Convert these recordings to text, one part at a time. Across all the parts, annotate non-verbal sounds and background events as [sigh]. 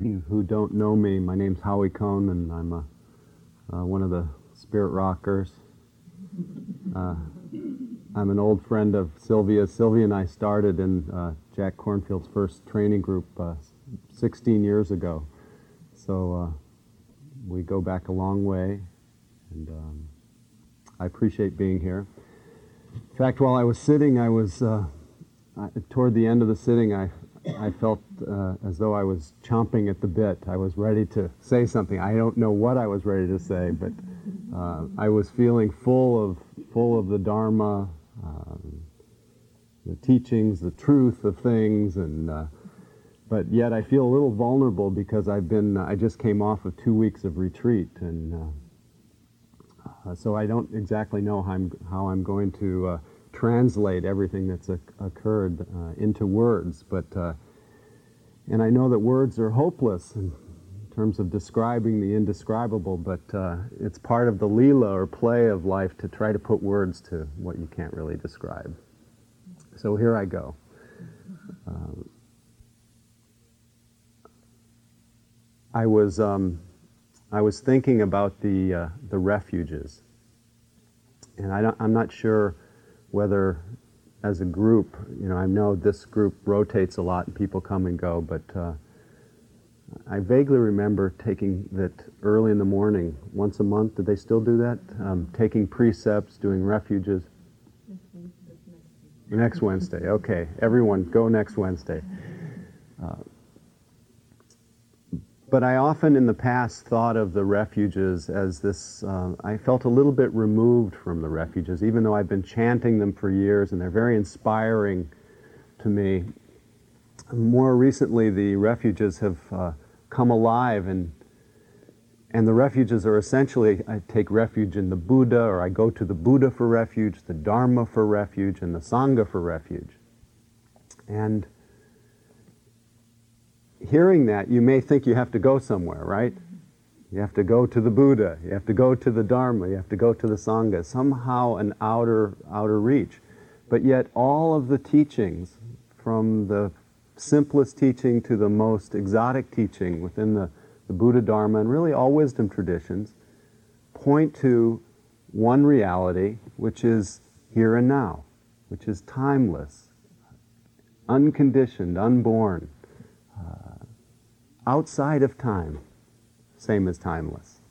Who don't know me, my name's Howie Cohn, and I'm a, uh, one of the Spirit Rockers. Uh, I'm an old friend of Sylvia. Sylvia and I started in uh, Jack Kornfield's first training group uh, 16 years ago. So uh, we go back a long way, and um, I appreciate being here. In fact, while I was sitting, I was uh, toward the end of the sitting. I I felt uh, as though I was chomping at the bit. I was ready to say something. I don't know what I was ready to say, but uh, I was feeling full of full of the Dharma, um, the teachings, the truth of things, and uh, but yet I feel a little vulnerable because I've been I just came off of two weeks of retreat, and uh, uh, so I don't exactly know how I'm how I'm going to uh, translate everything that's occurred uh, into words, but uh, and I know that words are hopeless in terms of describing the indescribable, but uh, it's part of the lila or play of life to try to put words to what you can't really describe. So here I go. Uh, I was um, I was thinking about the uh, the refuges, and I am not sure whether as a group, you know, I know this group rotates a lot and people come and go, but uh, I vaguely remember taking that early in the morning, once a month. Did they still do that? Um, taking precepts, doing refuges. Next Wednesday. Okay, everyone, go next Wednesday. Uh, but I often in the past thought of the refuges as this, uh, I felt a little bit removed from the refuges, even though I've been chanting them for years and they're very inspiring to me. More recently, the refuges have uh, come alive and and the refuges are essentially I take refuge in the Buddha, or I go to the Buddha for refuge, the Dharma for refuge, and the Sangha for refuge. And hearing that, you may think you have to go somewhere, right? Mm-hmm. You have to go to the Buddha, you have to go to the Dharma, you have to go to the Sangha, somehow an outer, outer reach. But yet, all of the teachings, from the simplest teaching to the most exotic teaching within the, the Buddha Dharma, and really all wisdom traditions, point to one reality, which is here and now, which is timeless, unconditioned, unborn, uh, outside of time, same as timeless.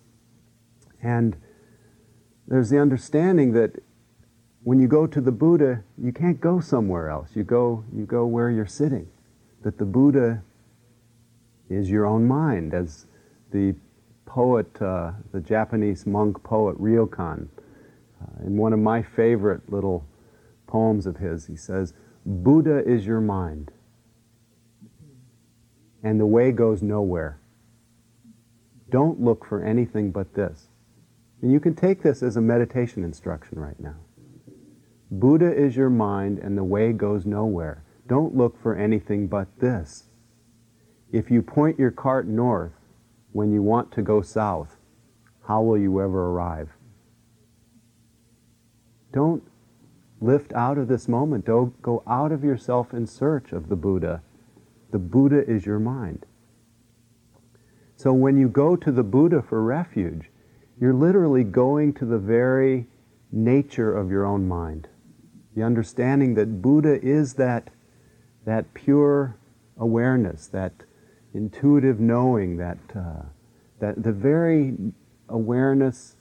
And there's the understanding that when you go to the Buddha, you can't go somewhere else. You go, you go where you're sitting. That the Buddha is your own mind, as the poet, uh, the Japanese monk poet Ryokan, uh, in one of my favorite little poems of his, he says, Buddha is your mind and the way goes nowhere. Don't look for anything but this. And you can take this as a meditation instruction right now. Buddha is your mind and the way goes nowhere. Don't look for anything but this. If you point your cart north when you want to go south, how will you ever arrive? Don't lift out of this moment. Don't go out of yourself in search of the Buddha the Buddha is your mind. So when you go to the Buddha for refuge, you're literally going to the very nature of your own mind. The understanding that Buddha is that, that pure awareness, that intuitive knowing, that, uh, that the very awareness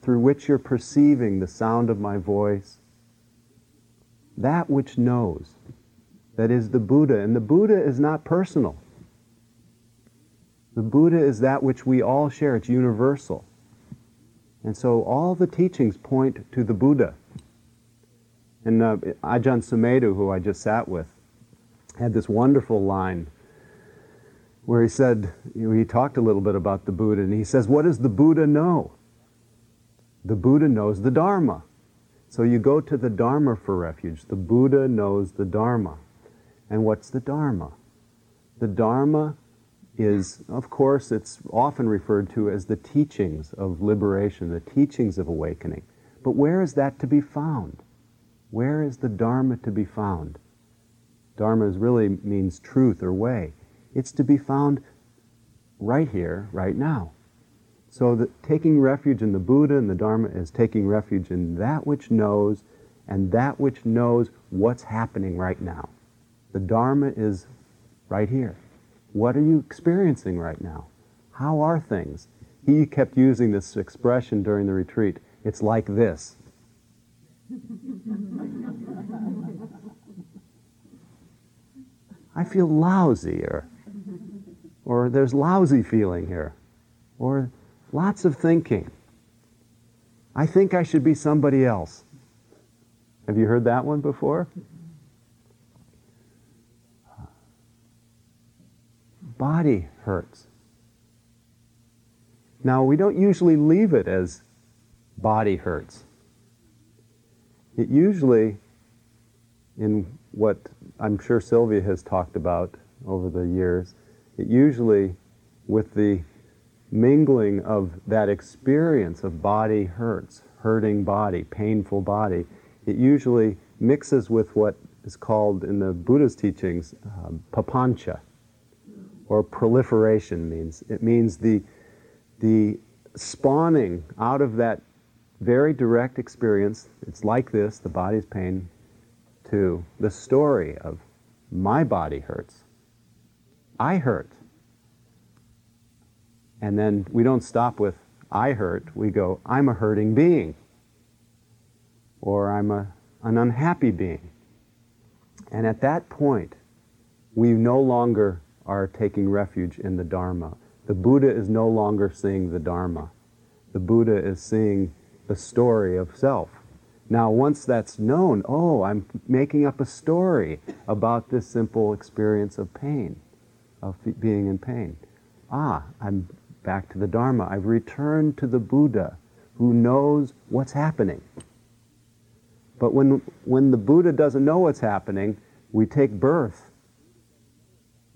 through which you're perceiving the sound of my voice, that which knows that is the Buddha. And the Buddha is not personal. The Buddha is that which we all share, it's universal. And so all the teachings point to the Buddha. And uh, Ajahn Sumedho, who I just sat with, had this wonderful line where he said, you know, he talked a little bit about the Buddha, and he says, What does the Buddha know? The Buddha knows the Dharma. So you go to the Dharma for refuge. The Buddha knows the Dharma. And what's the Dharma? The Dharma is, of course, it's often referred to as the teachings of liberation, the teachings of awakening. But where is that to be found? Where is the Dharma to be found? Dharma really means truth or way. It's to be found right here, right now. So taking refuge in the Buddha and the Dharma is taking refuge in that which knows and that which knows what's happening right now. The Dharma is right here. What are you experiencing right now? How are things? He kept using this expression during the retreat. It's like this. I feel lousy, or, or there's lousy feeling here, or lots of thinking. I think I should be somebody else. Have you heard that one before? Body hurts. Now, we don't usually leave it as body hurts. It usually, in what I'm sure Sylvia has talked about over the years, it usually, with the mingling of that experience of body hurts, hurting body, painful body, it usually mixes with what is called in the Buddha's teachings um, papancha, or proliferation means. It means the, the spawning out of that very direct experience, it's like this, the body's pain, to the story of my body hurts. I hurt. And then we don't stop with I hurt, we go, I'm a hurting being. Or I'm a, an unhappy being. And at that point, we no longer are taking refuge in the Dharma. The Buddha is no longer seeing the Dharma. The Buddha is seeing the story of self. Now, once that's known, oh, I'm making up a story about this simple experience of pain, of being in pain. Ah, I'm back to the Dharma. I've returned to the Buddha who knows what's happening. But when, when the Buddha doesn't know what's happening, we take birth.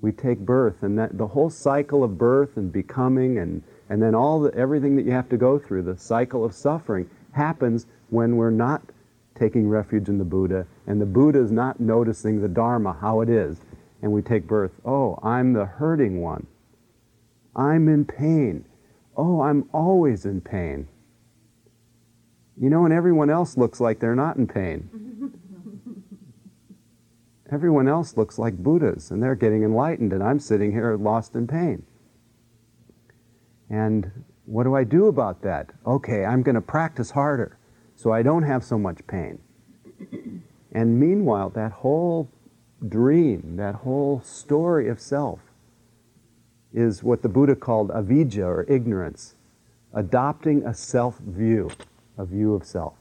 We take birth, and that, the whole cycle of birth and becoming, and, and then all the, everything that you have to go through, the cycle of suffering, happens when we're not taking refuge in the Buddha, and the Buddha is not noticing the Dharma, how it is, and we take birth. Oh, I'm the hurting one. I'm in pain. Oh, I'm always in pain. You know, and everyone else looks like they're not in pain. Mm-hmm. Everyone else looks like Buddhas, and they're getting enlightened, and I'm sitting here lost in pain. And what do I do about that? Okay, I'm going to practice harder so I don't have so much pain. And meanwhile, that whole dream, that whole story of self, is what the Buddha called avijja or ignorance, adopting a self view, a view of self.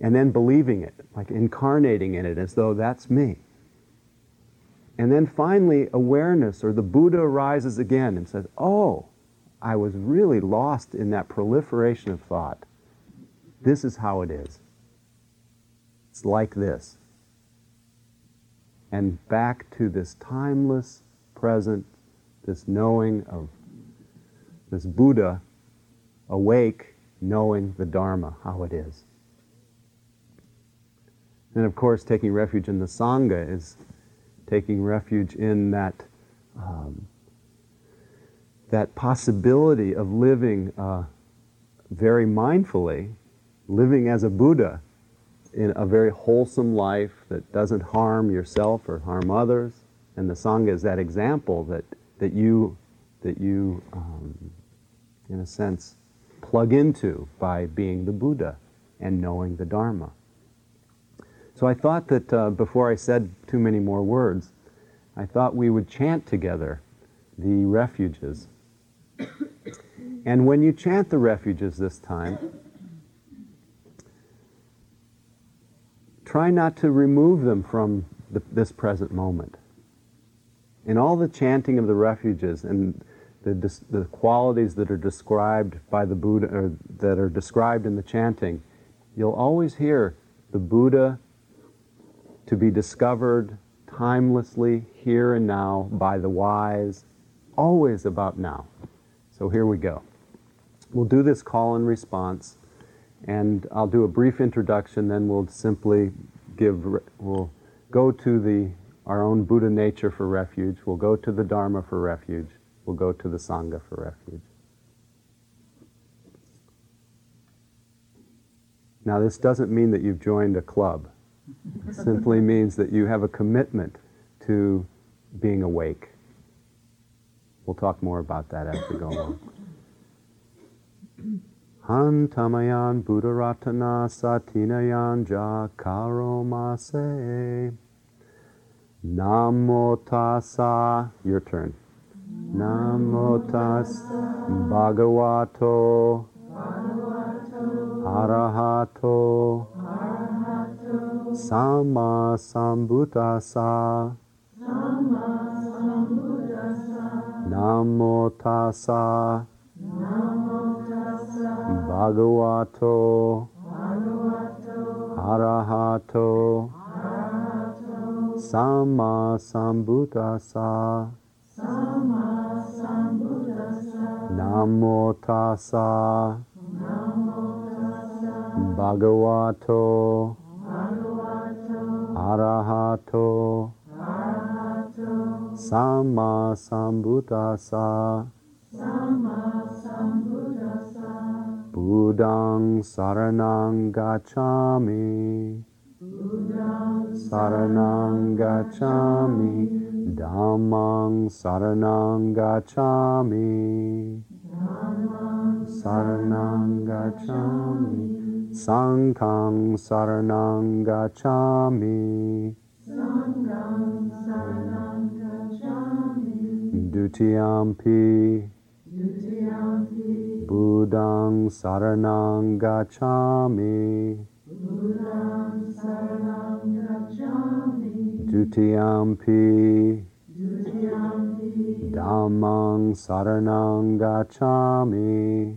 And then believing it, like incarnating in it as though that's me. And then finally, awareness or the Buddha arises again and says, Oh, I was really lost in that proliferation of thought. This is how it is. It's like this. And back to this timeless present, this knowing of this Buddha awake, knowing the Dharma, how it is. And of course, taking refuge in the Sangha is taking refuge in that um, that possibility of living uh, very mindfully, living as a Buddha in a very wholesome life that doesn't harm yourself or harm others. And the Sangha is that example that, that you, that you um, in a sense, plug into by being the Buddha and knowing the Dharma. So I thought that uh, before I said too many more words, I thought we would chant together the refuges and when you chant the refuges this time, try not to remove them from the, this present moment. In all the chanting of the refuges and the, the qualities that are described by the Buddha, or that are described in the chanting, you'll always hear the Buddha to be discovered timelessly here and now by the wise, always about now. So here we go. We'll do this call and response, and I'll do a brief introduction, then we'll simply give, we'll go to the, our own Buddha nature for refuge. We'll go to the Dharma for refuge. We'll go to the Sangha for refuge. Now, this doesn't mean that you've joined a club. Simply means that you have a commitment to being awake. We'll talk more about that as we go along. Hantamayan Buddharatana Satinayan Jakaromase Namo Tassa, your turn. Namo Tassa Bhagavato Arahato Sama Sambuddhasa Sama Sambuddhasa. Namo Tassa Namo Tassa. Bhagavato. Arahato. Sama Sambuddhasa Namo Tassa Bhagavato Arahato. Sama Sambuddhasa Buddhang Saranang Gacchami. Saranang Gacchami. Dhammang Saranang Gacchami. Saranang Gacchami Sanghang Saranang Gacchami Dutiyampi Gacchami Buddhang Saranang Gacchami. Dutiyampi. Dutiyampi Dhammang Saranang Gacchami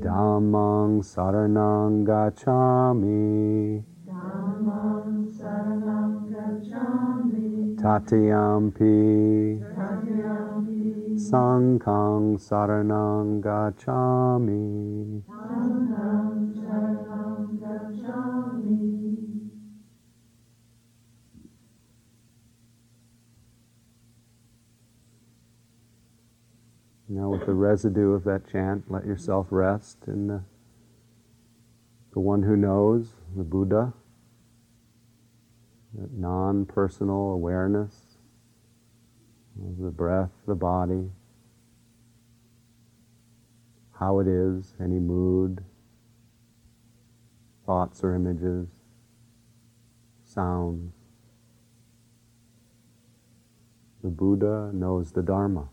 Dhammang Saranang Gacchami Tatiyampi Sanghang Saranang Gacchami Now, with the residue of that chant, let yourself rest in the, the one who knows, the Buddha, that non personal awareness of the breath, the body, how it is, any mood, thoughts or images, sounds. The Buddha knows the Dharma.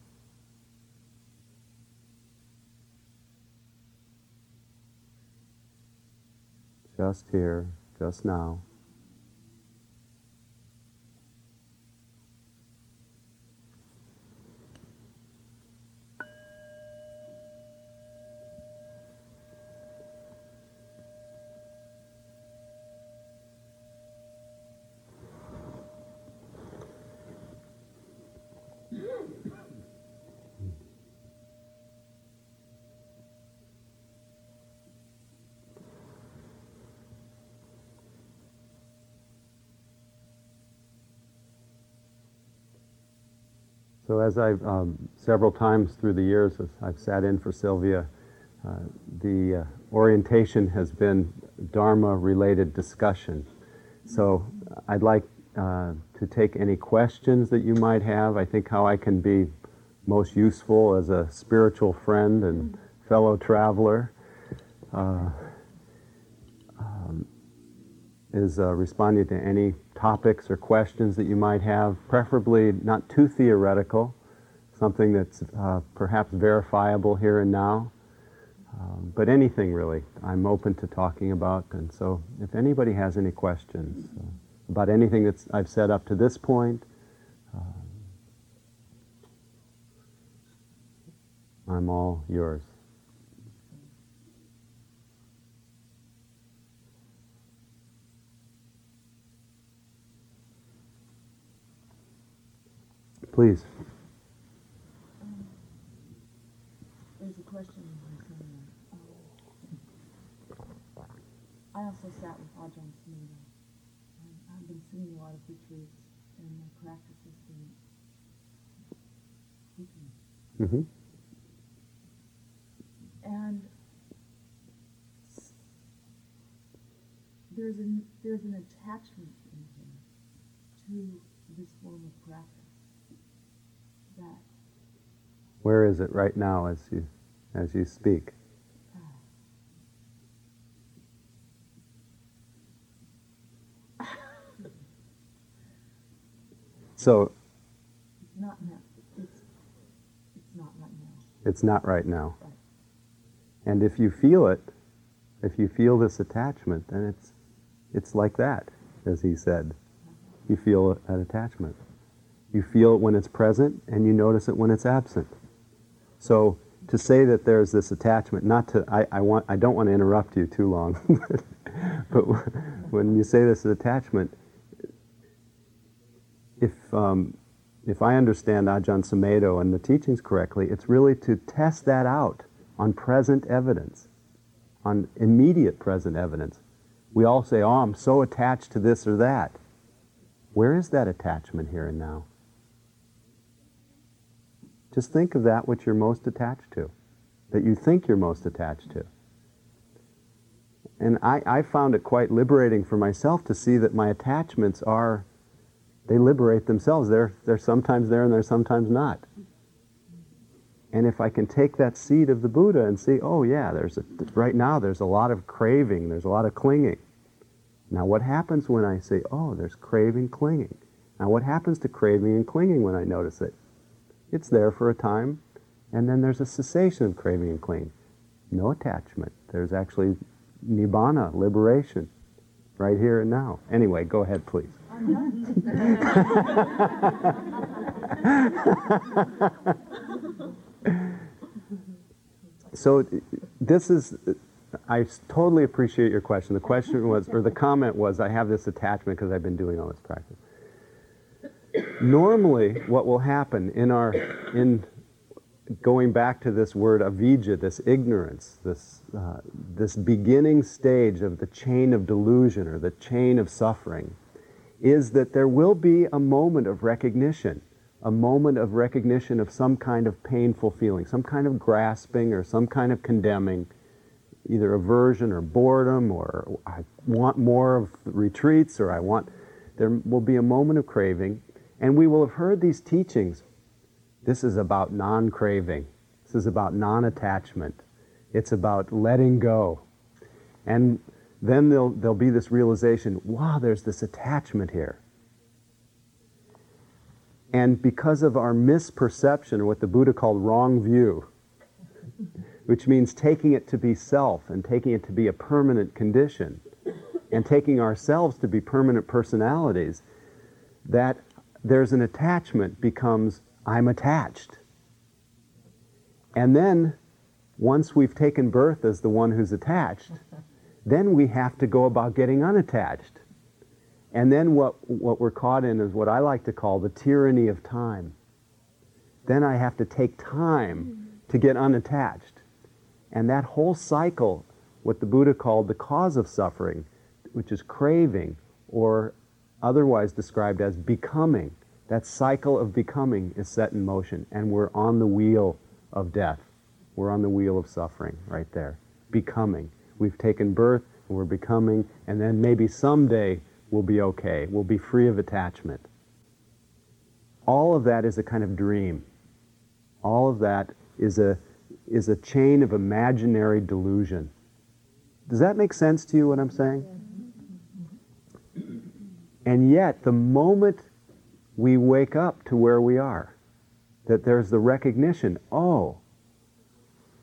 Just here, just now. So as I've um, several times through the years, as I've sat in for Sylvia, uh, the uh, orientation has been Dharma-related discussion. So I'd like uh, to take any questions that you might have. I think how I can be most useful as a spiritual friend and fellow traveler uh, um, is uh, responding to any topics or questions that you might have, preferably not too theoretical, something that's uh, perhaps verifiable here and now. Um, but anything really, I'm open to talking about. And so, if anybody has any questions uh, about anything that I've said up to this point, uh, I'm all yours. Please. Um, there's a question I also sat with Ajahn Sumedho. I've been seeing a lot of retreats, and my practice has been. Mm-hmm. And there's an there's an attachment in him to this form of practice. That Where is it right now as you as you speak? So it's not now. It's it's not right now. it's not right now. Right. And if you feel it, if you feel this attachment, then it's it's like that, as he said. You feel an attachment. You feel it when it's present, and you notice it when it's absent. So to say that there's this attachment, not to, I, I want, I don't want to interrupt you too long, [laughs] but when you say this attachment, if um, if I understand Ajahn Sumedho and the teachings correctly, it's really to test that out on present evidence, on immediate present evidence. We all say, "Oh, I'm so attached to this or that." Where is that attachment here and now? Just think of that which you're most attached to, that you think you're most attached to. And I, I found it quite liberating for myself to see that my attachments are, they liberate themselves. They're, they're sometimes there and they're sometimes not. And if I can take that seed of the Buddha and see, oh yeah, there's a, right now there's a lot of craving, there's a lot of clinging. Now what happens when I say, oh, there's craving, clinging? Now what happens to craving and clinging when I notice it? It's there for a time, and then there's a cessation of craving and clinging. No attachment. There's actually nibbana, liberation, right here and now. Anyway, go ahead, please. [laughs] so this is I totally appreciate your question. The question was, or the comment was, I have this attachment because I've been doing all this practice. Normally, what will happen in our, in going back to this word avidya, this ignorance, this, uh, this beginning stage of the chain of delusion or the chain of suffering, is that there will be a moment of recognition, a moment of recognition of some kind of painful feeling, some kind of grasping or some kind of condemning either aversion or boredom or I want more of retreats or I want, there will be a moment of craving. And we will have heard these teachings. This is about non craving, this is about non attachment, it's about letting go. And then there'll, there'll be this realization wow, there's this attachment here. And because of our misperception, or what the Buddha called wrong view, [laughs] which means taking it to be self and taking it to be a permanent condition and taking ourselves to be permanent personalities, that there's an attachment becomes I'm attached. And then, once we've taken birth as the one who's attached, [laughs] then we have to go about getting unattached. And then what, what we're caught in is what I like to call the tyranny of time. Then I have to take time hmm. to get unattached. And that whole cycle, what the Buddha called the cause of suffering, which is craving, or otherwise described as becoming, that cycle of becoming is set in motion, and we're on the wheel of death. We're on the wheel of suffering right there. Becoming. We've taken birth, we're becoming, and then maybe someday we'll be okay. We'll be free of attachment. All of that is a kind of dream. All of that is a is a chain of imaginary delusion. Does that make sense to you, what I'm saying? And yet, the moment we wake up to where we are, that there's the recognition oh,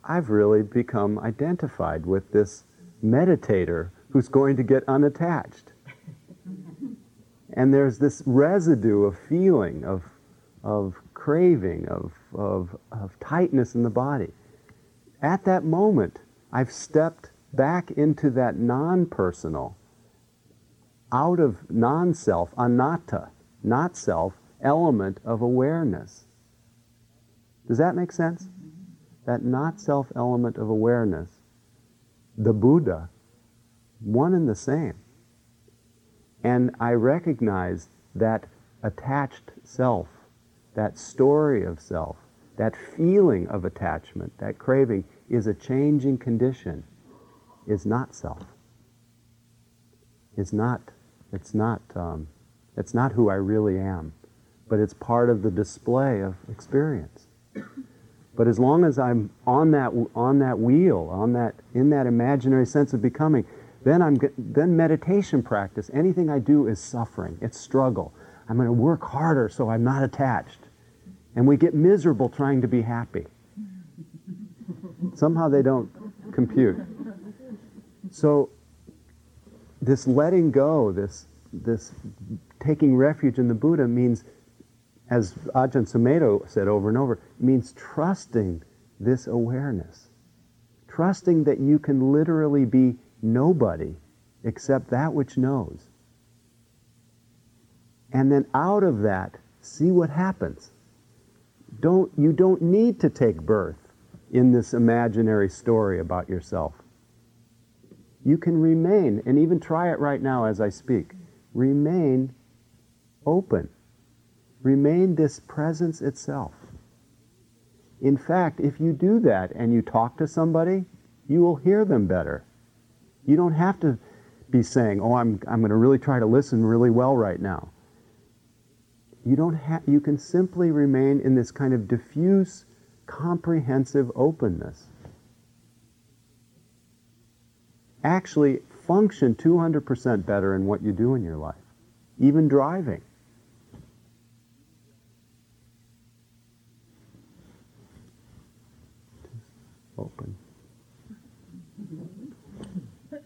I've really become identified with this meditator who's going to get unattached. and there's this residue of feeling, of, of craving, of, of, of tightness in the body. at that moment, I've stepped back into that non personal, out of non self, anatta, not self, element of awareness. Does that make sense? That not self element of awareness, the Buddha, one and the same. And I recognize that attached self, that story of self, that feeling of attachment, that craving, is a changing condition, is not self. It's not, it's not, um, it's not who I really am, but it's part of the display of experience. But as long as I'm on that, on that wheel, on that, in that imaginary sense of becoming, then I'm then meditation practice. Anything I do is suffering. It's struggle. I'm going to work harder so I'm not attached. And we get miserable trying to be happy. Somehow they don't compute. So this letting go, this this taking refuge in the Buddha means, as Ajahn Sumedho said over and over, means trusting this awareness. Trusting that you can literally be nobody except that which knows. And then out of that, see what happens. Don't, you don't need to take birth in this imaginary story about yourself. You can remain, and even try it right now as I speak. Remain open. Remain this presence itself. In fact, if you do that and you talk to somebody, you will hear them better. You don't have to be saying, oh, I'm, I'm going to really try to listen really well right now. You, don't you can simply remain in this kind of diffuse, comprehensive openness. Actually, function 200% better in what you do in your life, even driving. Open.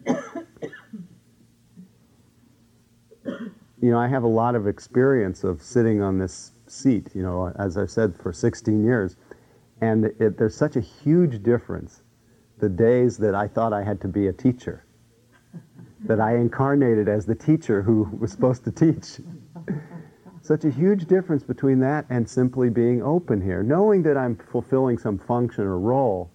[coughs] you know, I have a lot of experience of sitting on this seat, you know, as I've said, for 16 years. And it, there's such a huge difference the days that I thought I had to be a teacher, that I incarnated as the teacher who was supposed to teach. such a huge difference between that and simply being open here, knowing that I'm fulfilling some function or role,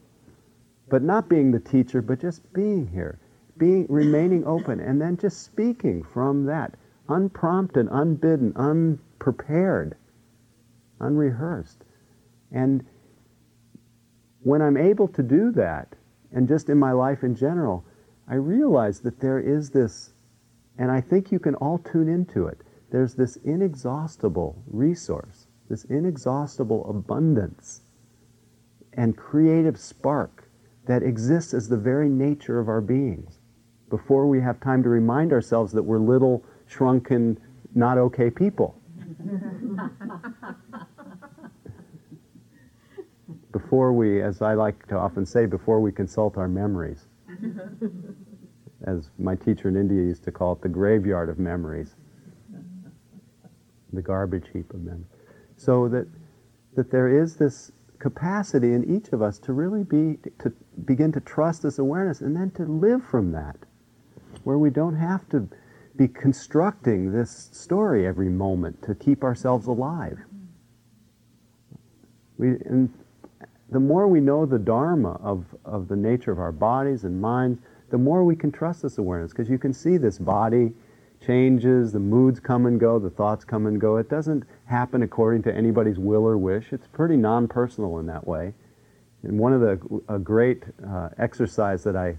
but not being the teacher, but just being here, being remaining open, and then just speaking from that unprompted, unbidden, unprepared, unrehearsed. And when I'm able to do that, and just in my life in general, I realize that there is this, and I think you can all tune into it, there's this inexhaustible resource, this inexhaustible abundance and creative spark that exists as the very nature of our beings before we have time to remind ourselves that we're little shrunken, not okay people. [laughs] before we, as I like to often say, before we consult our memories. [laughs] As my teacher in India used to call it, the graveyard of memories, the garbage heap of memories. So that, that there is this capacity in each of us to really be, to begin to trust this awareness and then to live from that, where we don't have to be constructing this story every moment to keep ourselves alive. We, and the more we know the Dharma of, of the nature of our bodies and minds, the more we can trust this awareness because you can see this body changes, the moods come and go, the thoughts come and go. It doesn't happen according to anybody's will or wish. It's pretty non-personal in that way. And one of the a great uh, exercise that I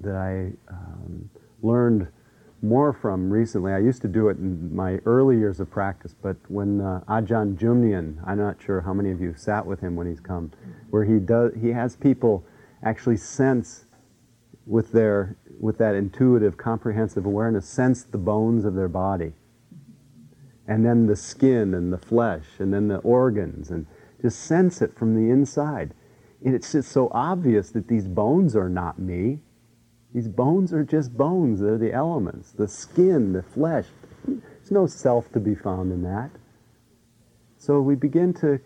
that I um, learned more from recently. I used to do it in my early years of practice, but when uh, Ajahn Jumnian, I'm not sure how many of you sat with him when he's come, where he does, he has people actually sense with their, with that intuitive, comprehensive awareness, sense the bones of their body, and then the skin and the flesh, and then the organs, and just sense it from the inside. And it's just so obvious that these bones are not me these bones are just bones. They're the elements, the skin, the flesh. There's no self to be found in that. So we begin to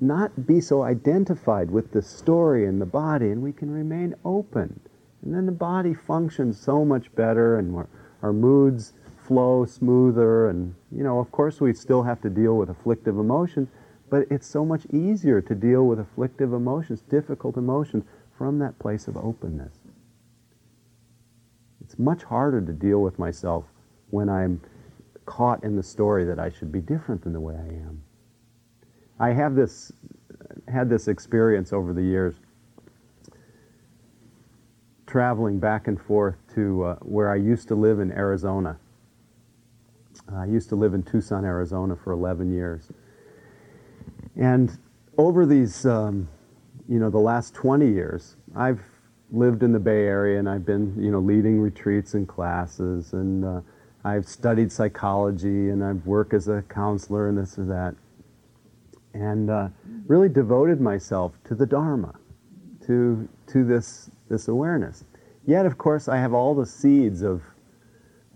not be so identified with the story and the body, and we can remain open. And then the body functions so much better, and our moods flow smoother. And, you know, of course, we still have to deal with afflictive emotions, but it's so much easier to deal with afflictive emotions, difficult emotions, from that place of openness. Much harder to deal with myself when I'm caught in the story that I should be different than the way I am. I have this had this experience over the years traveling back and forth to uh, where I used to live in Arizona. I used to live in Tucson, Arizona for 11 years. And over these, um, you know, the last 20 years, I've lived in the Bay Area and I've been, you know, leading retreats and classes and uh, I've studied psychology and I've worked as a counselor and this or that and uh, really devoted myself to the Dharma, to, to this, this awareness. Yet, of course, I have all the seeds of,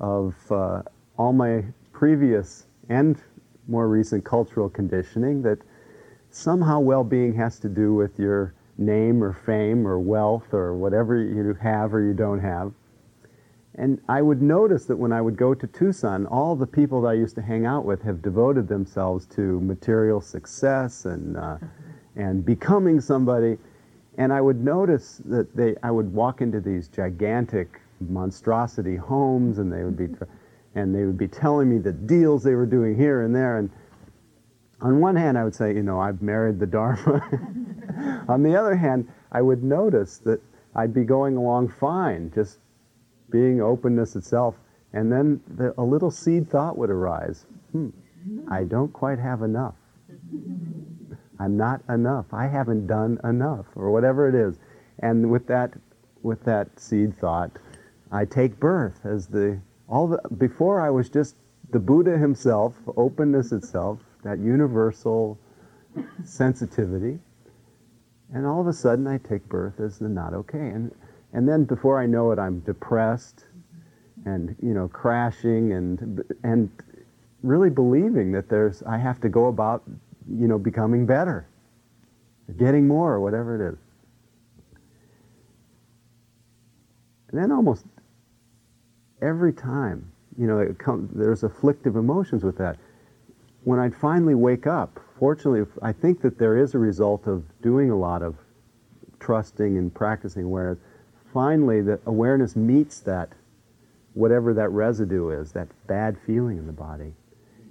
of uh, all my previous and more recent cultural conditioning that somehow well-being has to do with your name or fame or wealth or whatever you have or you don't have. And I would notice that when I would go to Tucson, all the people that I used to hang out with have devoted themselves to material success and, uh, and becoming somebody. And I would notice that they, I would walk into these gigantic monstrosity homes and they would be, and they would be telling me the deals they were doing here and there. And on one hand, I would say, you know, I've married the Dharma. [laughs] on the other hand, I would notice that I'd be going along fine, just being openness itself. And then the, a little seed thought would arise. Hmm, I don't quite have enough. I'm not enough. I haven't done enough, or whatever it is. And with that, with that seed thought, I take birth as the all the before I was just the Buddha himself, openness itself, that universal sensitivity. And all of a sudden I take birth as the not okay. And and then before I know it, I'm depressed and, you know, crashing and, and really believing that there's, I have to go about, you know, becoming better, getting more, or whatever it is. And then almost every time, you know, there's afflictive emotions with that. When I'd finally wake up, fortunately, I think that there is a result of doing a lot of trusting and practicing awareness finally the awareness meets that, whatever that residue is, that bad feeling in the body.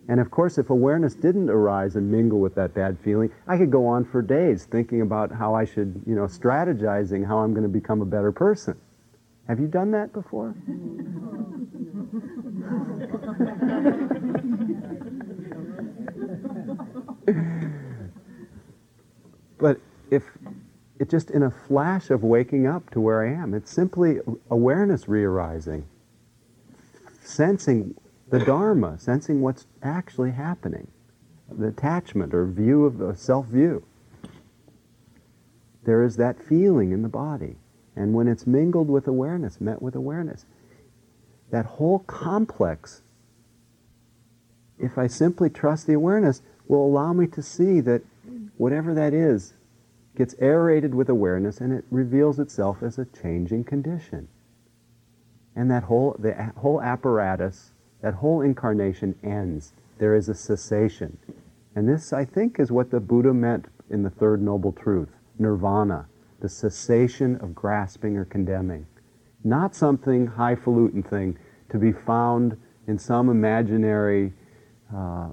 And of course, if awareness didn't arise and mingle with that bad feeling, I could go on for days thinking about how I should, you know, strategizing how I'm going to become a better person. Have you done that before? [laughs] [laughs] but if it's just in a flash of waking up to where I am. It's simply awareness re-arising, sensing the Dharma, sensing what's actually happening, the attachment or view of the self-view. There is that feeling in the body. And when it's mingled with awareness, met with awareness, that whole complex, if I simply trust the awareness, will allow me to see that whatever that is, gets aerated with awareness and it reveals itself as a changing condition. And that whole, the whole apparatus, that whole incarnation ends. There is a cessation. And this, I think, is what the Buddha meant in the Third Noble Truth nirvana, the cessation of grasping or condemning. Not something highfalutin thing to be found in some imaginary uh,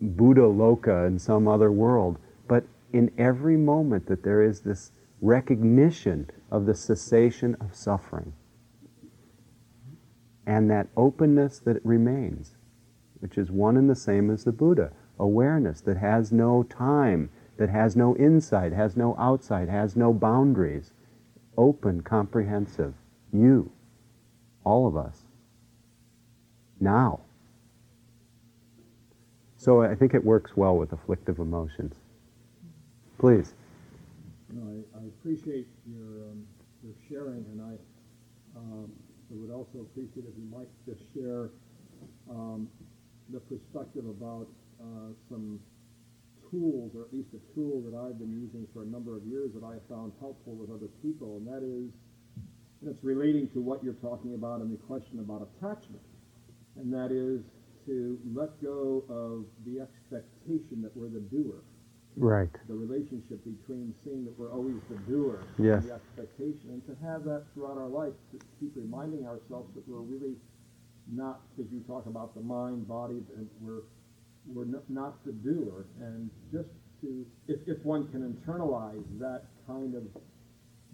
Buddha loka in some other world, but in every moment that there is this recognition of the cessation of suffering and that openness that remains, which is one and the same as the Buddha. Awareness that has no time, that has no inside, has no outside, has no boundaries. Open, comprehensive. You. All of us. Now. So I think it works well with afflictive emotions. Please. No, I, I appreciate your, um, your sharing, and I, um, would also appreciate if you might just share um, the perspective about uh, some tools, or at least a tool that I've been using for a number of years that I found helpful with other people, and that is, and it's relating to what you're talking about in the question about attachment, and that is to let go of the expectation that we're the doer. Right. The relationship between seeing that we're always the doer yes. and the expectation, and to have that throughout our life, to keep reminding ourselves that we're really not, because you talk about the mind, body, and we're we're not the doer, and just to, if, if one can internalize that kind of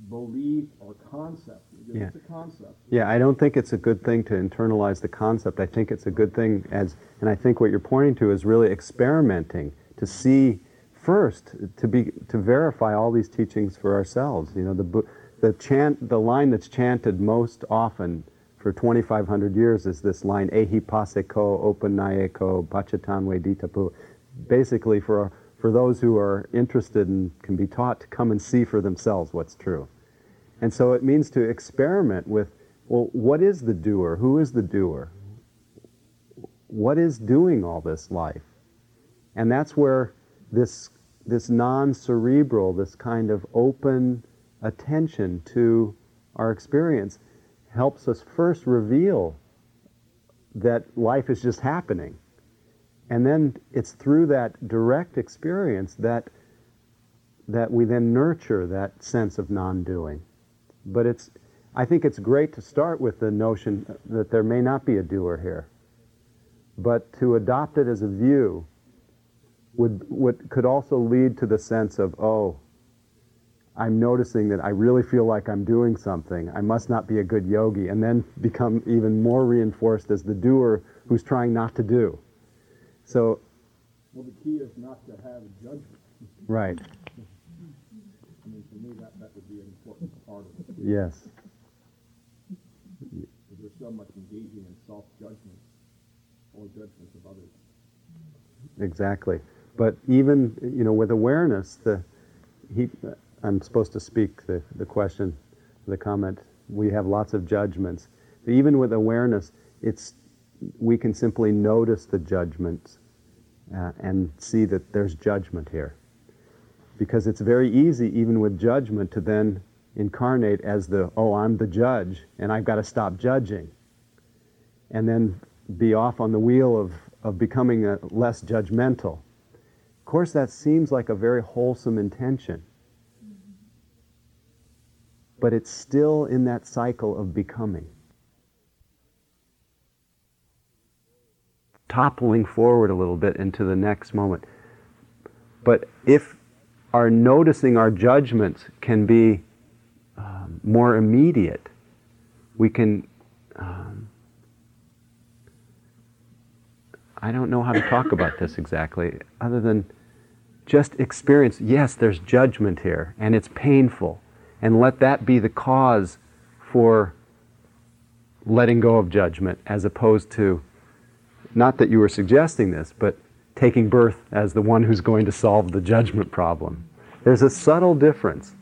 belief or concept, yeah. it's a concept. Yeah, I don't think it's a good thing to internalize the concept. I think it's a good thing as, and I think what you're pointing to is really experimenting to see first to be to verify all these teachings for ourselves. You know, the the chant, the line that's chanted most often for 2,500 years is this line, Ehi paseko opanayeko pachatanwe ditapu. Basically, for, for those who are interested and can be taught to come and see for themselves what's true. And so it means to experiment with, well, what is the doer? Who is the doer? What is doing all this life? And that's where this, this non cerebral, this kind of open attention to our experience helps us first reveal that life is just happening. And then it's through that direct experience that, that we then nurture that sense of non doing. But it's, I think it's great to start with the notion that there may not be a doer here. But to adopt it as a view would, would, could also lead to the sense of, oh, I'm noticing that I really feel like I'm doing something. I must not be a good yogi, and then become even more reinforced as the doer who's trying not to do. So, well, the key is not to have judgment. Right. I mean, for me, that, that would be an important part of it. Yes. Because there's so much engaging in self-judgment or judgments of others. Exactly. But even, you know, with awareness, the he, I'm supposed to speak the, the question, the comment. We have lots of judgments. But even with awareness, it's, we can simply notice the judgments uh, and see that there's judgment here. Because it's very easy, even with judgment, to then incarnate as the, oh, I'm the judge, and I've got to stop judging. And then be off on the wheel of, of becoming a, less judgmental. Of course, that seems like a very wholesome intention but it's still in that cycle of becoming. Toppling forward a little bit into the next moment. But if our noticing our judgments can be um, more immediate, we can. Um, I don't know how to talk about this exactly, other than just experience yes, there's judgment here, and it's painful and let that be the cause for letting go of judgment as opposed to not that you were suggesting this, but taking birth as the one who's going to solve the judgment problem. There's a subtle difference.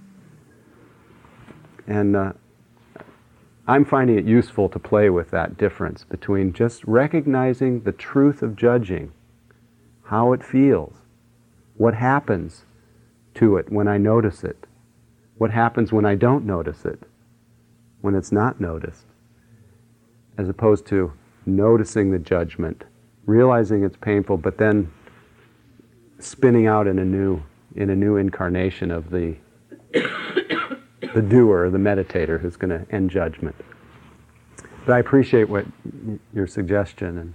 And uh, I'm finding it useful to play with that difference between just recognizing the truth of judging, how it feels, what happens to it when I notice it, what happens when I don't notice it, when it's not noticed, as opposed to noticing the judgment, realizing it's painful, but then spinning out in a new in a new incarnation of the the doer, the meditator who's going to end judgment. But I appreciate what your suggestion and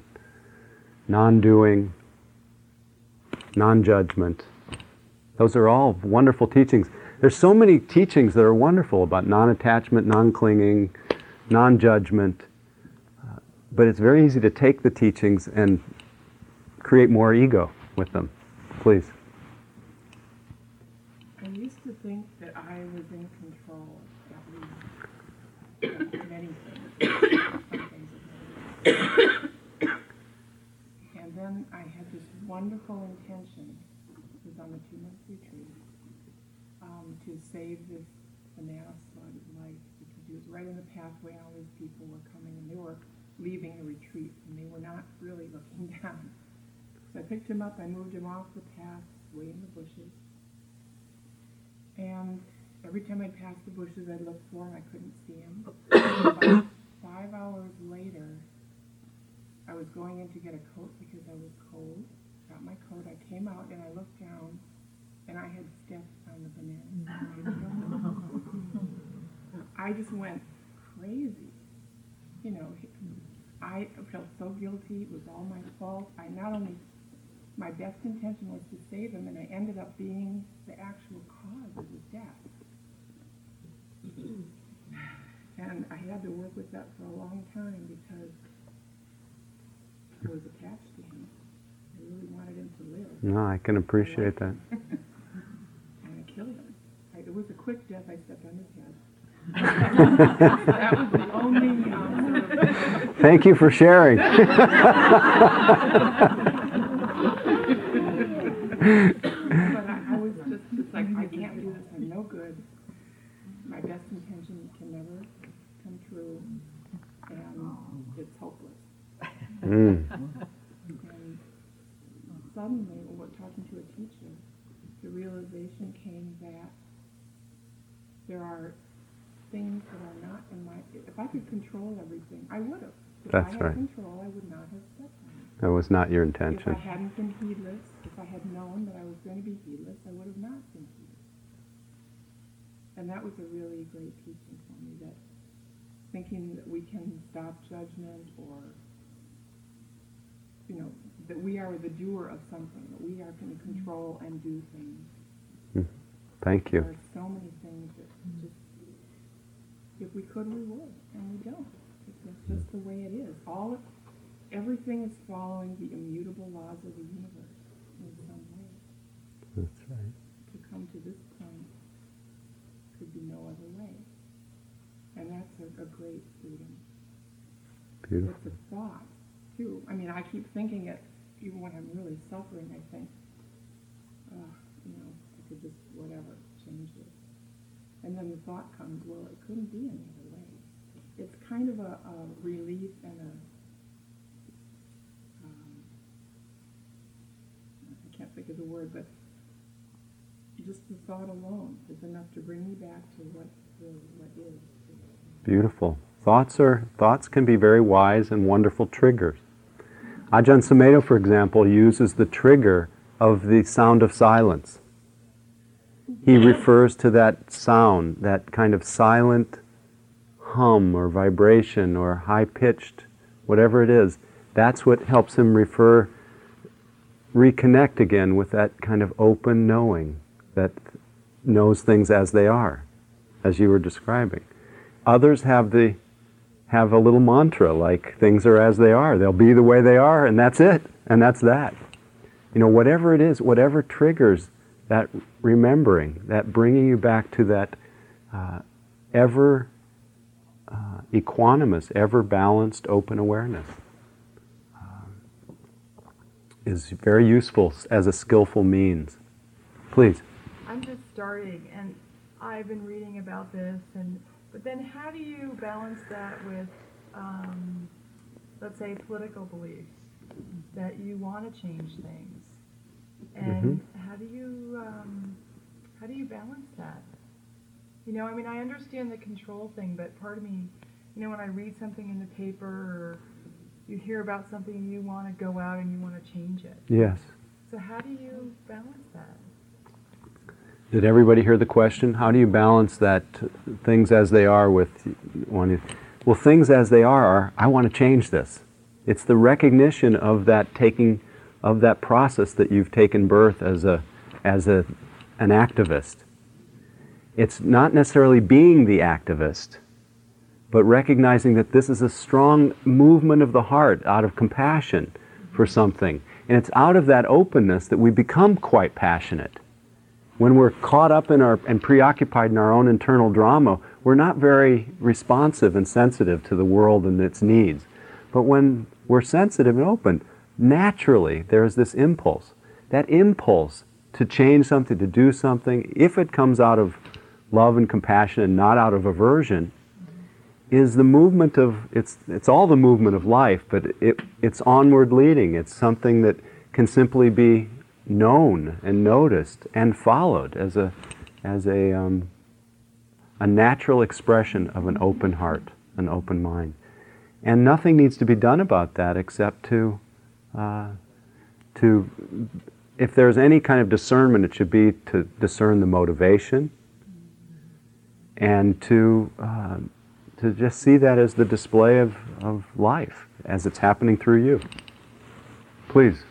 non-doing, non-judgment. Those are all wonderful teachings. There's so many teachings that are wonderful about non-attachment, non-clinging, non-judgment. But it's very easy to take the teachings and create more ego with them. Please. I used to think that I was in control, at least of many things. and then I had this wonderful intention. It was on the two-month retreat um, to save this banana slug's life because he was right in the pathway and all these people were coming and they were leaving the retreat and they were not really looking [laughs] down. So I picked him up, I moved him off the path, way in the bushes. And every time I passed the bushes, I looked for him. I couldn't see him. About [coughs] five hours later, I was going in to get a coat because I was cold. Got my coat. I came out and I looked down, and I had stepped on the banana. [laughs] I just went crazy. You know, I felt so guilty. It was all my fault. I not only my best intention was to save him, and I ended up being the actual cause of his death. [clears throat] And I had to work with that for a long time because I was attached to him. I really wanted him to live. No, I can appreciate that. [laughs] and I killed him. I, it was a quick death. I stepped on his head. That was the only um, Thank you for sharing. [laughs] but I, I was just, just like, I can't do this, I'm no good. My best intention can never come true, and it's hopeless. Mm. And suddenly, when we're talking to a teacher, the realization came that there are things that are not in my, if I could control everything, I would have. That's If I right. control, I would not have on it. That was not your If I intention. hadn't been heedless, if I had known that I was going to be heedless, I would have not been heedless. And that was a really great teaching for me, that thinking that we can stop judgment or, you know, that we are the doer of something, that we are going to control and do things. Hmm. Thank There you. are so many things that just, if we could, we would, and we don't. It's just the way it is. All, of, everything is following the immutable laws of the universe in some way. That's right. To come to this point could be no other way. And that's a, a great freedom. Beautiful. It's a thought, too. I mean, I keep thinking it, even when I'm really suffering, I think, uh, you know, I could just, whatever, change this. And then the thought comes, well, it couldn't be any other way. It's kind of a, a relief and a, um, I can't think of the word, but just the thought alone is enough to bring me back to what really, what is. Beautiful. Thoughts are thoughts can be very wise and wonderful triggers. Ajahn Sumedho, for example, uses the trigger of the sound of silence. He refers to that sound, that kind of silent hum or vibration or high pitched, whatever it is. That's what helps him refer, reconnect again with that kind of open knowing that knows things as they are, as you were describing. Others have the have a little mantra like things are as they are. They'll be the way they are, and that's it, and that's that. You know, whatever it is, whatever triggers that remembering, that bringing you back to that uh, ever uh, equanimous, ever balanced, open awareness, um, is very useful as a skillful means. Please. I'm just starting, and I've been reading about this, and but then how do you balance that with, um, let's say, political beliefs that you want to change things, and how do you um, how do you balance that? You know, I mean, I understand the control thing, but part of me, you know, when I read something in the paper or you hear about something, you want to go out and you want to change it. Yes. So how do you balance that? Did everybody hear the question? How do you balance that things as they are with wanting? Well, things as they are are I want to change this. It's the recognition of that taking of that process that you've taken birth as a as a an activist. It's not necessarily being the activist, but recognizing that this is a strong movement of the heart out of compassion for something. And it's out of that openness that we become quite passionate when we're caught up in our and preoccupied in our own internal drama, we're not very responsive and sensitive to the world and its needs. But when we're sensitive and open, naturally there's this impulse. That impulse to change something, to do something, if it comes out of love and compassion and not out of aversion, is the movement of it's it's all the movement of life, but it, it's onward leading. It's something that can simply be known and noticed and followed as a, as a, um, a natural expression of an open heart, an open mind. And nothing needs to be done about that except to, uh, to, if there's any kind of discernment, it should be to discern the motivation and to, uh, to just see that as the display of, of life as it's happening through you. Please.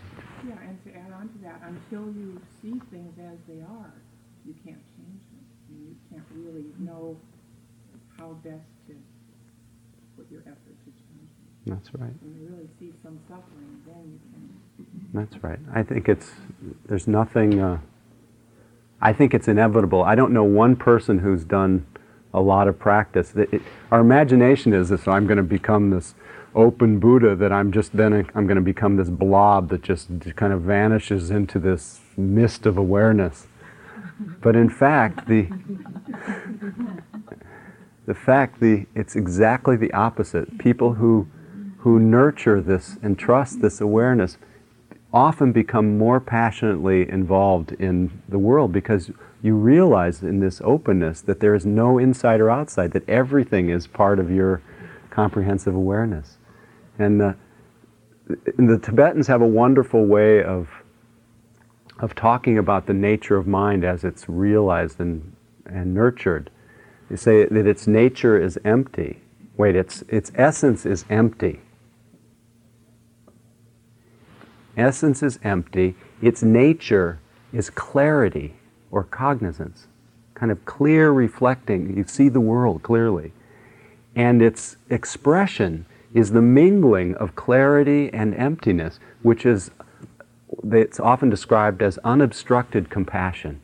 Yeah, and to add on to that, until you see things as they are, you can't change them. I mean, you can't really know how best to put your effort to change them. That's right. See some suffering, then you can. That's right. I think it's, there's nothing, uh, I think it's inevitable. I don't know one person who's done a lot of practice. It, it, our imagination is this I'm going to become this open Buddha, that I'm just then I'm going to become this blob that just kind of vanishes into this mist of awareness. But in fact, the, [laughs] the fact, the, it's exactly the opposite. People who, who nurture this and trust this awareness often become more passionately involved in the world because you realize in this openness that there is no inside or outside, that everything is part of your comprehensive awareness. And uh, the, the Tibetans have a wonderful way of, of talking about the nature of mind as it's realized and, and nurtured. They say that its nature is empty. Wait, its, its essence is empty. Essence is empty. Its nature is clarity or cognizance, kind of clear reflecting. You see the world clearly. And its expression is the mingling of clarity and emptiness, which is it's often described as unobstructed compassion.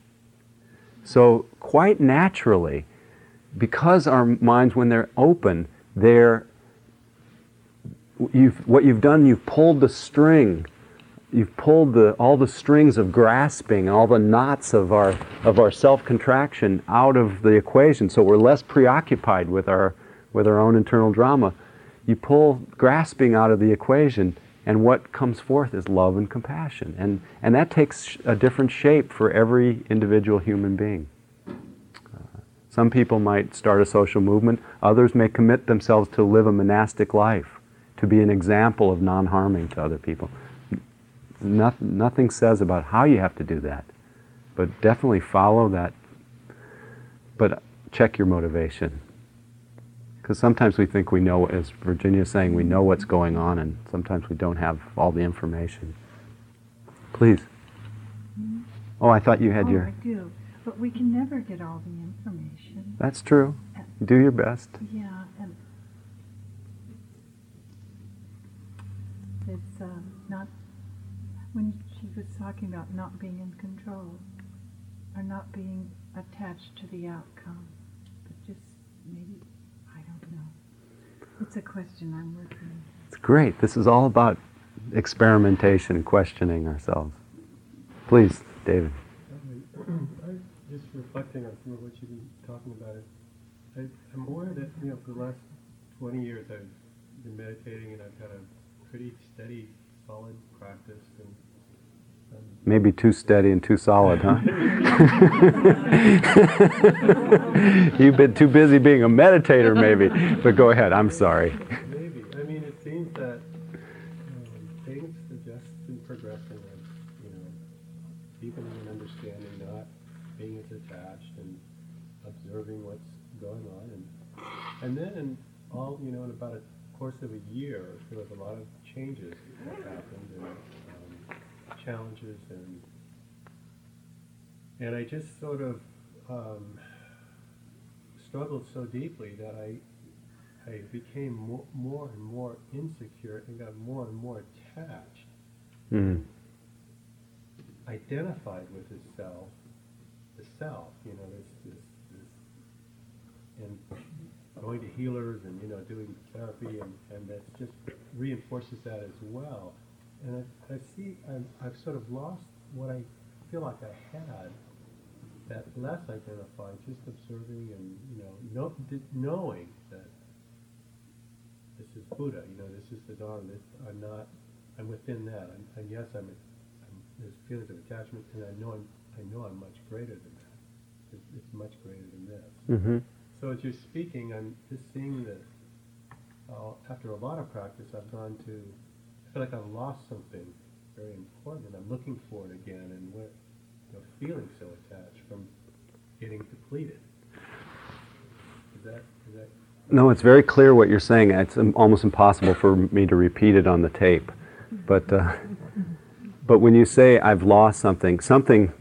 So, quite naturally, because our minds, when they're open, they're you've, what you've done, you've pulled the string you've pulled the, all the strings of grasping, all the knots of our, of our self-contraction out of the equation, so we're less preoccupied with our, with our own internal drama. You pull grasping out of the equation, and what comes forth is love and compassion. And, and that takes a different shape for every individual human being. Uh, some people might start a social movement, others may commit themselves to live a monastic life, to be an example of non harming to other people. Nothing, nothing says about how you have to do that, but definitely follow that. But check your motivation. Because sometimes we think we know, as Virginia is saying, we know what's going on, and sometimes we don't have all the information. Please. Oh, I thought you had oh, your. I do, but we can never get all the information. That's true. Do your best. Yeah, and it's um, not when she was talking about not being in control or not being attached to the outcome, but just maybe, I don't know. It's a question I'm working on. It's great. This is all about experimentation and questioning ourselves. Please, David. I, just reflecting on some of what you've been talking about, I, I'm aware that you know for the last 20 years I've been meditating and I've had a pretty steady, solid practice and Maybe too steady and too solid, huh? [laughs] You've been too busy being a meditator, maybe. But go ahead, I'm sorry. Maybe. I mean, it seems that um, things suggest in progressing of, you know, deepening and understanding, not being as attached and observing what's going on. And, and then in all, you know, in about a course of a year, there was a lot of changes that happened. And, challenges and and I just sort of um, struggled so deeply that I I became more, more and more insecure and got more and more attached. Mm. Identified with the self, the self, you know, this, this, this, and going to healers and you know doing therapy and, and that just reinforces that as well and I, I see I'm, I've sort of lost what I feel like I had that less identified, just observing and you know, know knowing that this is Buddha, you know, this is the Dharma. This, I'm not, I'm within that. I'm, and yes, I'm, I'm there's feelings of attachment, and I know I'm, I know I'm much greater than that. It's, it's much greater than this. Mm-hmm. So as you're speaking, I'm just seeing that uh, after a lot of practice, I've gone to, feel like I've lost something very important, I'm looking for it again, and we're, you know, feeling so attached from getting depleted. Is that, is that, No, it's very clear what you're saying. It's almost impossible for me to repeat it on the tape. But, uh, but when you say I've lost something, something,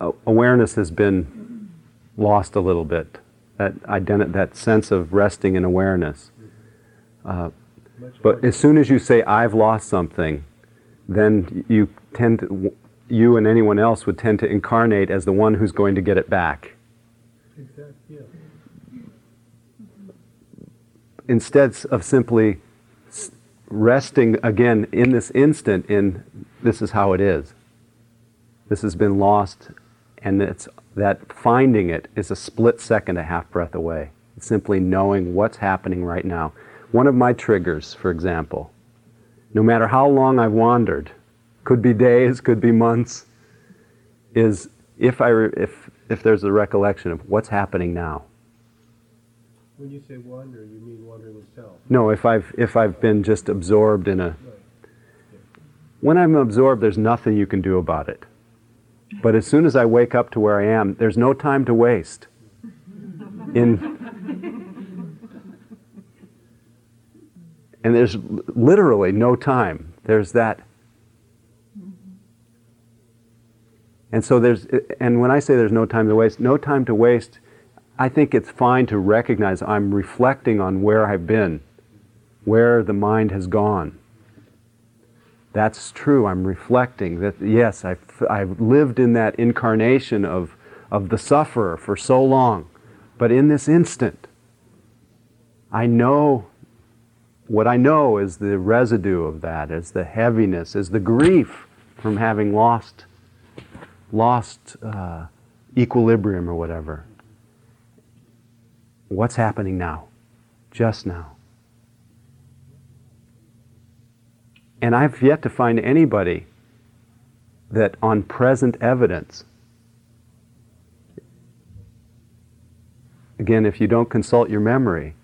uh, awareness has been lost a little bit. That, identi- that sense of resting in awareness. Uh, but as soon as you say I've lost something, then you tend to, you and anyone else would tend to incarnate as the one who's going to get it back. Exact, yeah. instead of simply resting again in this instant in this is how it is this has been lost and it's that finding it is a split second a half breath away it's simply knowing what's happening right now one of my triggers for example no matter how long i've wandered could be days could be months is if i re- if if there's a recollection of what's happening now When you say wander, you mean wandering itself? No, if I've if I've been just absorbed in a Right. when I'm absorbed there's nothing you can do about it. But as soon as I wake up to where I am, there's no time to waste. In and there's literally no time. There's that and so there's and when I say there's no time to waste, no time to waste I think it's fine to recognize I'm reflecting on where I've been, where the mind has gone. That's true. I'm reflecting that, yes, I've, I've lived in that incarnation of, of the sufferer for so long. But in this instant, I know what I know is the residue of that, is the heaviness, is the grief from having lost, lost uh, equilibrium or whatever. What's happening now? Just now. And I've yet to find anybody that on present evidence, again, if you don't consult your memory,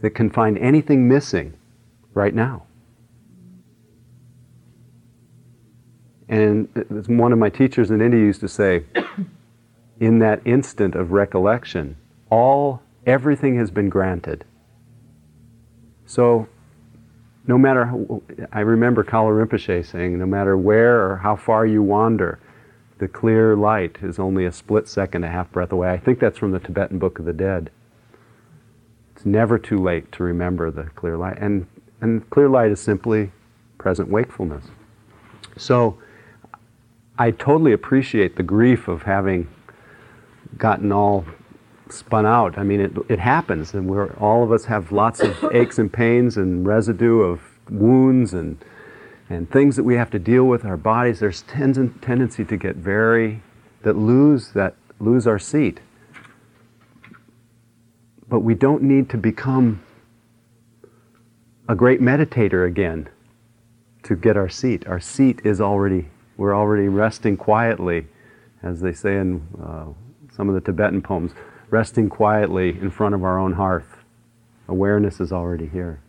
that can find anything missing right now. And one of my teachers in India used to say, [coughs] in that instant of recollection, all everything has been granted. So, no matter how, I remember Kalu Rinpoche saying, no matter where or how far you wander, the clear light is only a split second, a half breath away. I think that's from the Tibetan Book of the Dead. It's never too late to remember the clear light, and and clear light is simply present wakefulness. So, I totally appreciate the grief of having gotten all spun out. I mean, it, it happens, and we're all of us have lots of [coughs] aches and pains and residue of wounds and and things that we have to deal with. Our bodies, there's ten- tendency to get very that lose that lose our seat. But we don't need to become a great meditator again to get our seat. Our seat is already we're already resting quietly, as they say in uh, some of the Tibetan poems, resting quietly in front of our own hearth. Awareness is already here.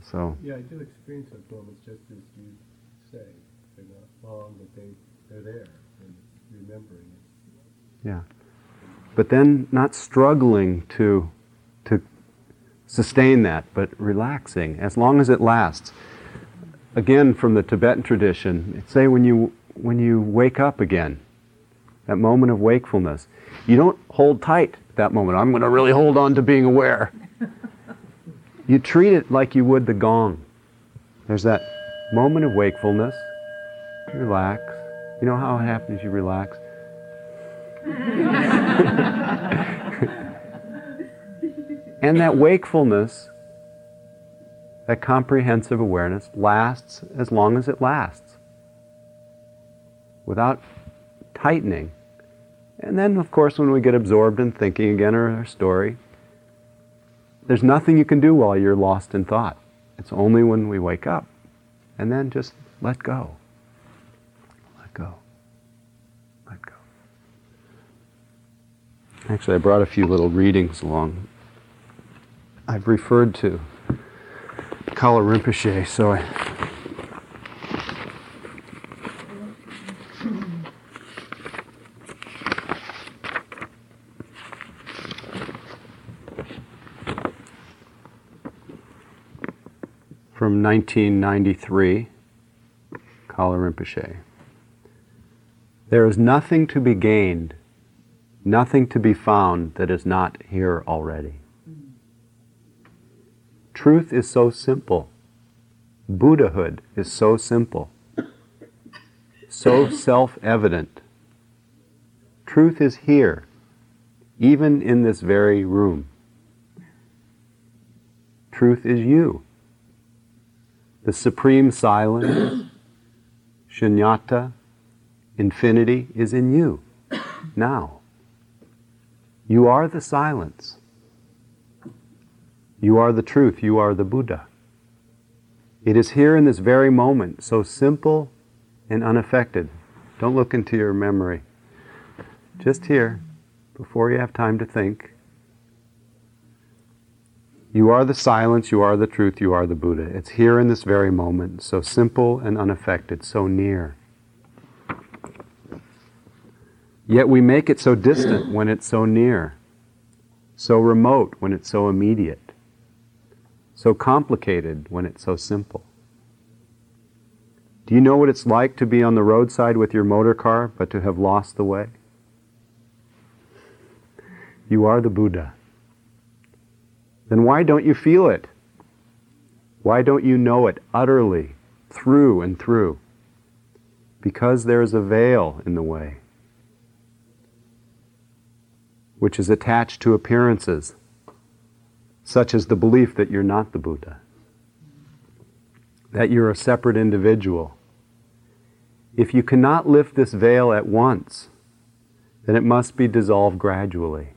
So, Yeah, I do experience those moments just as you say. They're not long, but they, they're there and remembering it. yeah. But then not struggling to, to sustain that, but relaxing as long as it lasts. Again, from the Tibetan tradition, say when you, when you wake up again, that moment of wakefulness, you don't hold tight that moment. I'm going to really hold on to being aware. [laughs] you treat it like you would the gong. There's that moment of wakefulness. Relax. You know how it happens? You relax. [laughs] [laughs] and that wakefulness, that comprehensive awareness, lasts as long as it lasts without tightening. And then, of course, when we get absorbed in thinking again or our story, there's nothing you can do while you're lost in thought. It's only when we wake up. And then just let go. Actually, I brought a few little readings along. I've referred to Kalu Rinpoche, so I. From 1993, Kalu Rinpoche. There is nothing to be gained, nothing to be found that is not here already. Truth is so simple. Buddhahood is so simple, so self evident. Truth is here, even in this very room. Truth is you. The supreme silence, shunyata, infinity, is in you now. You are the silence. You are the truth. You are the Buddha. It is here in this very moment, so simple and unaffected. Don't look into your memory. Just here, before you have time to think. You are the silence, you are the truth, you are the Buddha. It's here in this very moment, so simple and unaffected, so near. Yet we make it so distant when it's so near, so remote when it's so immediate so complicated when it's so simple. Do you know what it's like to be on the roadside with your motor car but to have lost the way? You are the Buddha. Then why don't you feel it? Why don't you know it utterly, through and through? Because there is a veil in the way, which is attached to appearances such as the belief that you're not the Buddha, that you're a separate individual. If you cannot lift this veil at once, then it must be dissolved gradually.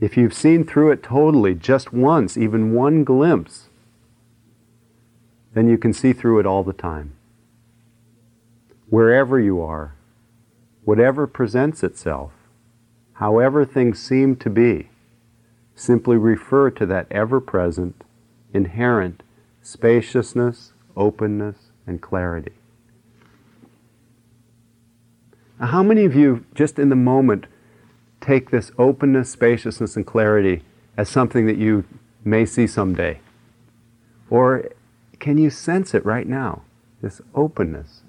If you've seen through it totally, just once, even one glimpse, then you can see through it all the time. Wherever you are, whatever presents itself, however things seem to be, simply refer to that ever present, inherent spaciousness, openness, and clarity. Now, how many of you, just in the moment, take this openness, spaciousness, and clarity as something that you may see someday? Or can you sense it right now? This openness,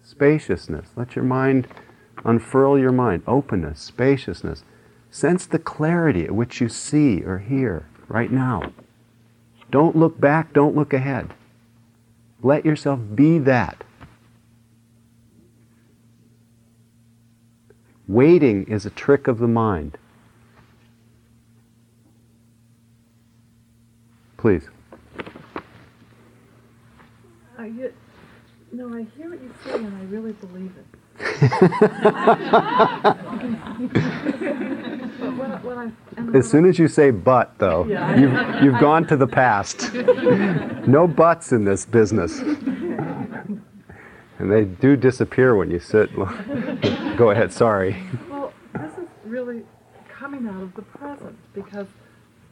spaciousness. Let your mind unfurl your mind. Openness, spaciousness. Sense the clarity at which you see or hear right now. Don't look back, don't look ahead. Let yourself be that. Waiting is a trick of the mind. Please. I get, no, I hear what you say and I really believe it. As soon as you say but, though, Yeah. you've, you've gone to the past. No buts in this business. And they do disappear when you sit. [laughs] Go ahead, sorry. Well, this is really coming out of the present because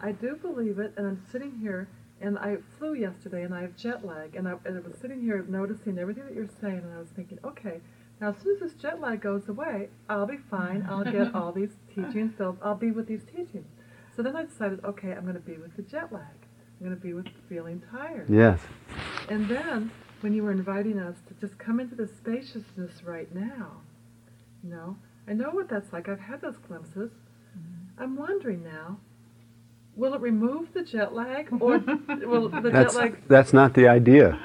I do believe it, and I'm sitting here, and I flew yesterday, and I have jet lag, and I, and I was sitting here noticing everything that you're saying, and I was thinking, okay, now as soon as this jet lag goes away, I'll be fine. I'll get [laughs] all these teachings, they'll, I'll be with these teachings. So then I decided, okay, I'm going to be with the jet lag. I'm going to be with feeling tired. Yes. And then, when you were inviting us to just come into the spaciousness right now, you know, I know what that's like. I've had those glimpses. Mm-hmm. I'm wondering now, will it remove the jet lag, [laughs] or will the That's, jet lag? that's not the idea.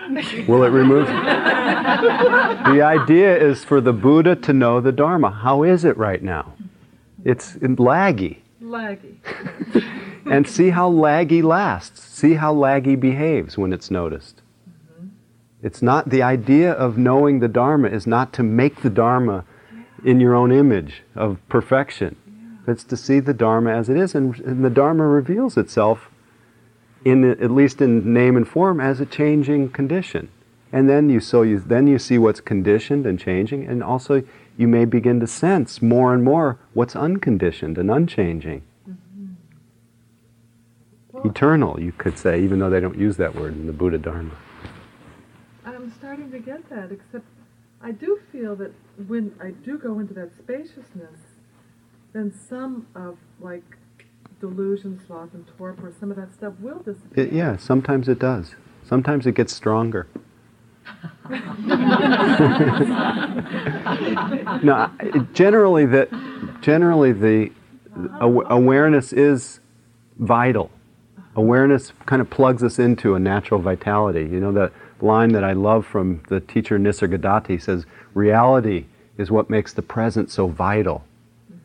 Will it remove? [laughs] the idea is for the Buddha to know the Dharma. How is it right now? It's laggy. Laggy. [laughs] And see how laggy lasts. See how laggy behaves when it's noticed. Mm-hmm. It's not the idea of knowing the Dharma is not to make the Dharma in your own image of perfection. It's to see the Dharma as it is, and, and the Dharma reveals itself in at least in name and form as a changing condition. And then you so you then you see what's conditioned and changing, and also you may begin to sense more and more what's unconditioned and unchanging. Mm-hmm. Eternal, you could say, even though they don't use that word in the Buddha Dharma. I'm starting to get that, except I do feel that when I do go into that spaciousness, then some of like delusion, sloth, and torpor, some of that stuff will disappear. It, yeah, sometimes it does. Sometimes it gets stronger. [laughs] no, generally the generally the aw- awareness is vital. Awareness kind of plugs us into a natural vitality. You know the line that I love from the teacher Nisargadatta says, "Reality is what makes the present so vital."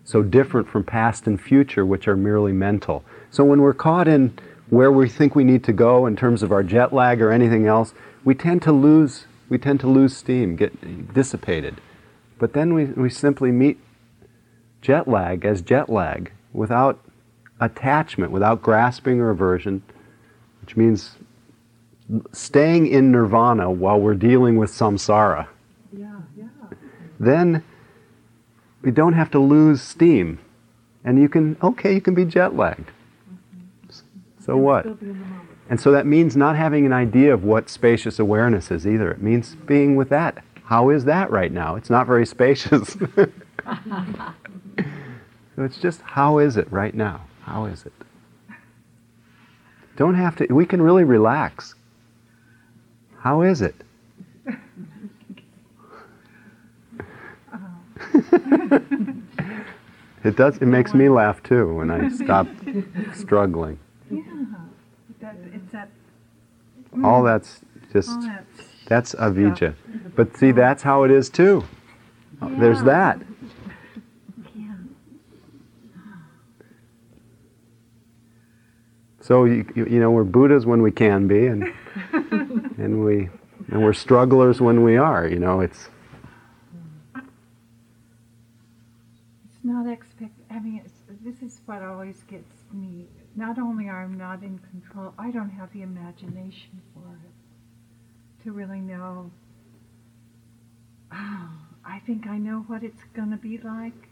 So different from past and future, which are merely mental. So when we're caught in where we think we need to go in terms of our jet lag or anything else, we tend to lose we tend to lose steam, get dissipated. But then we, we simply meet jet lag as jet lag without attachment, without grasping or aversion, which means staying in nirvana while we're dealing with samsara. Yeah, yeah. Then we don't have to lose steam. And you can, okay, you can be jet lagged. Mm-hmm. So what? Still be in the moment. And so that means not having an idea of what spacious awareness is either. It means being with that. How is that right now? It's not very spacious. so [laughs] it's just how is it right now? How is it? Don't have to, we can really relax. How is it? [laughs] it does, it makes me laugh too when I stop [laughs] struggling. Yeah, that, it's that, mm. All that's just. all that That's avijja. But see, that's how it is too. Oh, there's that. yeah. So you, you you know we're Buddhas when we can be, and [laughs] and we and we're strugglers when we are. You know, It's not expect. I mean, it's, this is what always gets me. Not only are I not in control, I don't have the imagination for it to really know. Oh, [sighs] I think I know what it's going to be like,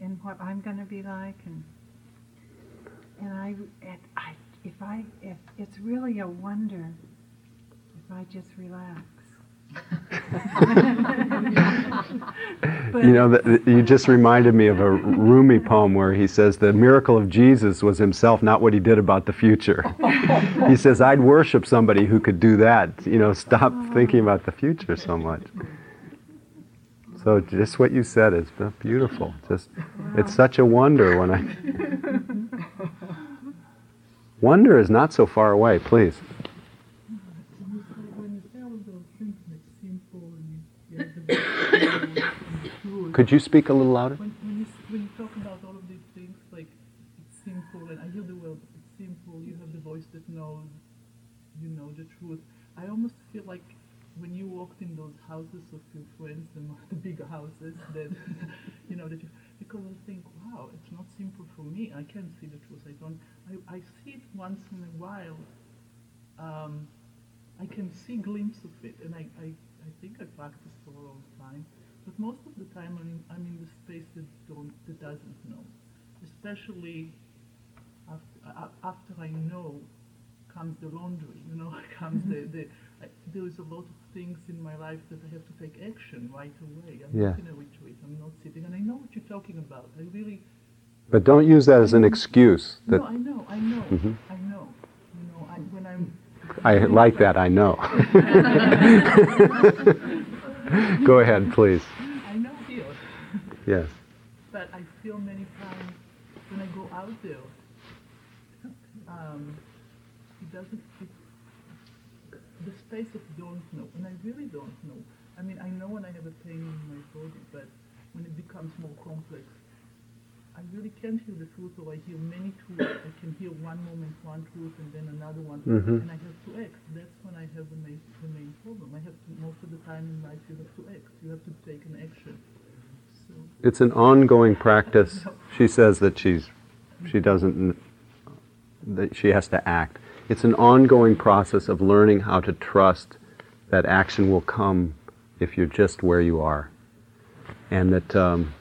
and what I'm going to be like, and and I, if I, if it's really a wonder, if I just relax. [laughs] You know that that you just reminded me of a Rumi poem where he says the miracle of Jesus was himself, not what he did about the future. he says I'd worship somebody who could do that. You know, stop oh. thinking about the future so much. So just what you said is beautiful. Just it's such a wonder when I. [laughs] Wonder is not so far away, please. When you say all of those things like simple and you have the truth, Could you speak a little louder? when, when, you, when you talk about all of these things, like it's simple, and I hear the word it's simple, you have the voice that knows, you know the truth. I almost feel like when you walked in those houses of your friends, the, [laughs] the bigger houses, that [laughs] you know that you, because I think, wow, it's not simple for me. I can't see the truth. I don't. I, I see it once in a while. Um, I can see glimpse of it, and I, I, I think I practiced for a long most of the time, I'm in, I'm in the space that don't that doesn't know, especially after, after I know comes the laundry. You know, [laughs] comes the, the I, there is a lot of things in my life that I have to take action right away. I'm Yeah. not in a retreat. I'm not sitting, and I know what you're talking about. I really But don't use that as an excuse. That no, I know, I know, Mhm. I know. You know, I, when I'm I like that. I know. [laughs] [laughs] Go ahead, please. I know here, Yes. but I feel many times when I go out there, um, it doesn't. It, the space of don't know, and I really don't know. I mean, I know when I have a pain in my body, but when it becomes more complex, I really can't hear the truth, or I hear many truths. I can hear one moment one truth, and then another one, Mhm. and I have to act. That's when I have the main, the main problem. I have to most of the time in life you have to act. You have to take an action. It's an ongoing practice. She says that she's she doesn't that she has to act. It's an ongoing process of learning how to trust that action will come if you're just where you are, and that um,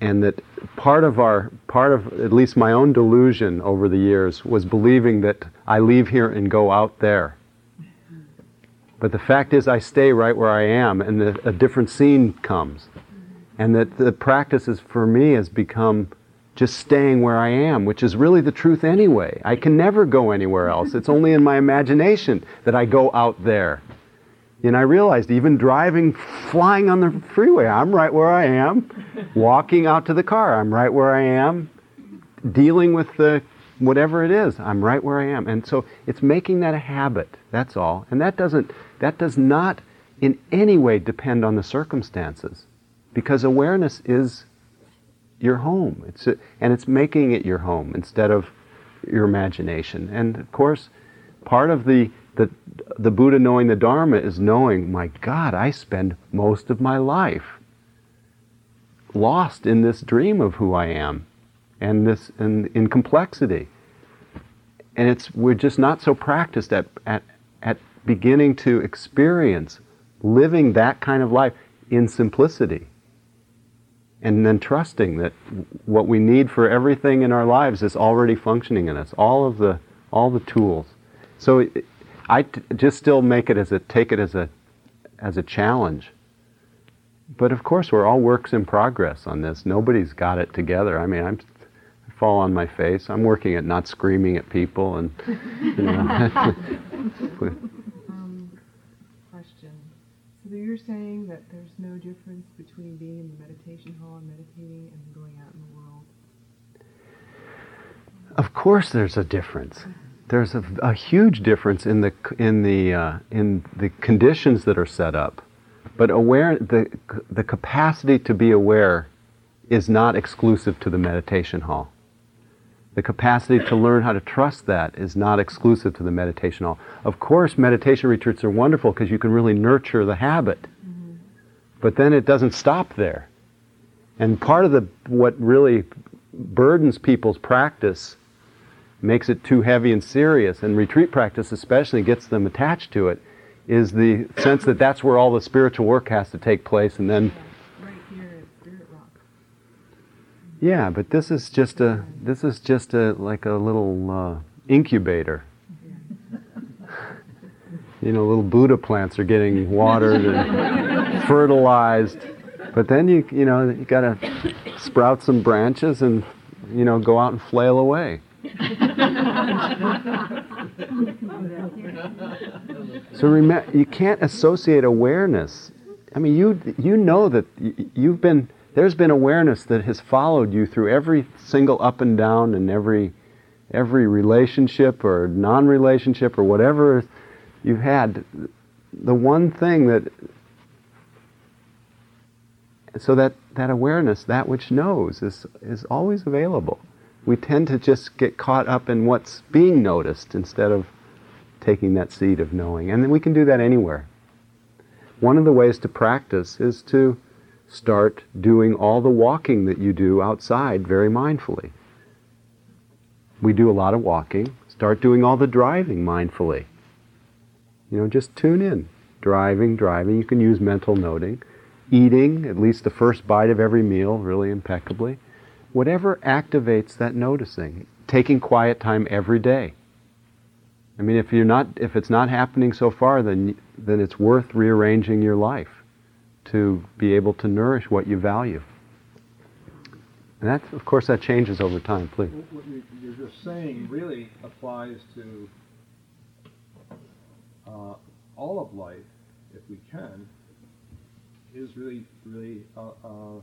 and that part of our part of at least my own delusion over the years was believing that I leave here and go out there. But the fact is, I stay right where I am, and a different scene comes, and that the practice is for me has become just staying where I am, which is really the truth anyway. I can never go anywhere else. It's only in my imagination that I go out there. And I realized even driving, flying on the freeway, I'm right where I am. Walking out to the car, I'm right where I am. Dealing with the whatever it is, I'm right where I am. And so it's making that a habit. That's all. And that doesn't that does not in any way depend on the circumstances. Because awareness is your home. It's a, and it's making it your home instead of your imagination. And of course, part of the the, the Buddha knowing the Dharma is knowing, my God, I spend most of my life lost in this dream of who I am and this in, in complexity. And it's we're just not so practiced at, at, at beginning to experience living that kind of life in simplicity. And then trusting that what we need for everything in our lives is already functioning in us, all of the all the tools. So it, I t- just still make it as a take it as a as a challenge. But of course, we're all works in progress on this. Nobody's got it together. I mean, I'm I fall on my face. I'm working at not screaming at people and. You know. [laughs] [laughs] you're saying that there's no difference between being in the meditation hall and meditating and going out in the world? Of course, there's a difference there's a, a, huge difference in the in the uh, in the conditions that are set up, but aware the the capacity to be aware is not exclusive to the meditation hall. The capacity to learn how to trust that is not exclusive to the meditation hall. Of course, meditation retreats are wonderful because you can really nurture the habit, mm-hmm. but then it doesn't stop there. And part of the what really burdens people's practice makes it too heavy and serious, and retreat practice especially gets them attached to it, is the sense that that's where all the spiritual work has to take place, and then. Right here at Spirit Rock. Yeah, but this is just a this is just a like a little uh, incubator. you know, little Buddha plants are getting watered and fertilized, but then you you know you got to sprout some branches and you know go out and flail away. so remember, you can't associate awareness. I mean, you you know that you've been there's been awareness that has followed you through every single up and down and every every relationship or non-relationship or whatever you've had. The one thing that so that that awareness, that which knows, is is always available we tend to just get caught up in what's being noticed instead of taking that seed of knowing. And then we can do that anywhere. One of the ways to practice is to start doing all the walking that you do outside very mindfully. We do a lot of walking. Start doing all the driving mindfully. You know, just tune in. Driving, driving. You can use mental noting. Eating, at least the first bite of every meal, really impeccably whatever activates that noticing, taking quiet time every day. I mean, if you're not, if it's not happening so far, then then it's worth rearranging your life to be able to nourish what you value. And that, of course, that changes over time. Please. What you're just saying really applies to uh, all of life, if we can, is really, really. Uh, uh,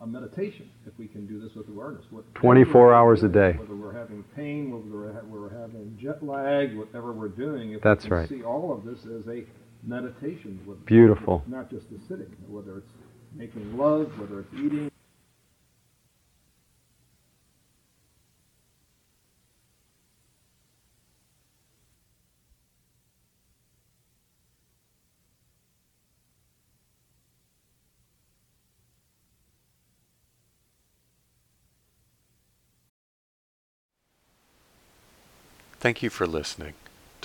a meditation if we can do this with awareness. What, 24 hours a day. Whether we're having pain, whether we're, ha- we're having jet lag, whatever we're doing, if That's we can right. see all of this as a meditation. With, Beautiful. Not just the sitting, whether it's making love, whether it's eating. Thank you for listening.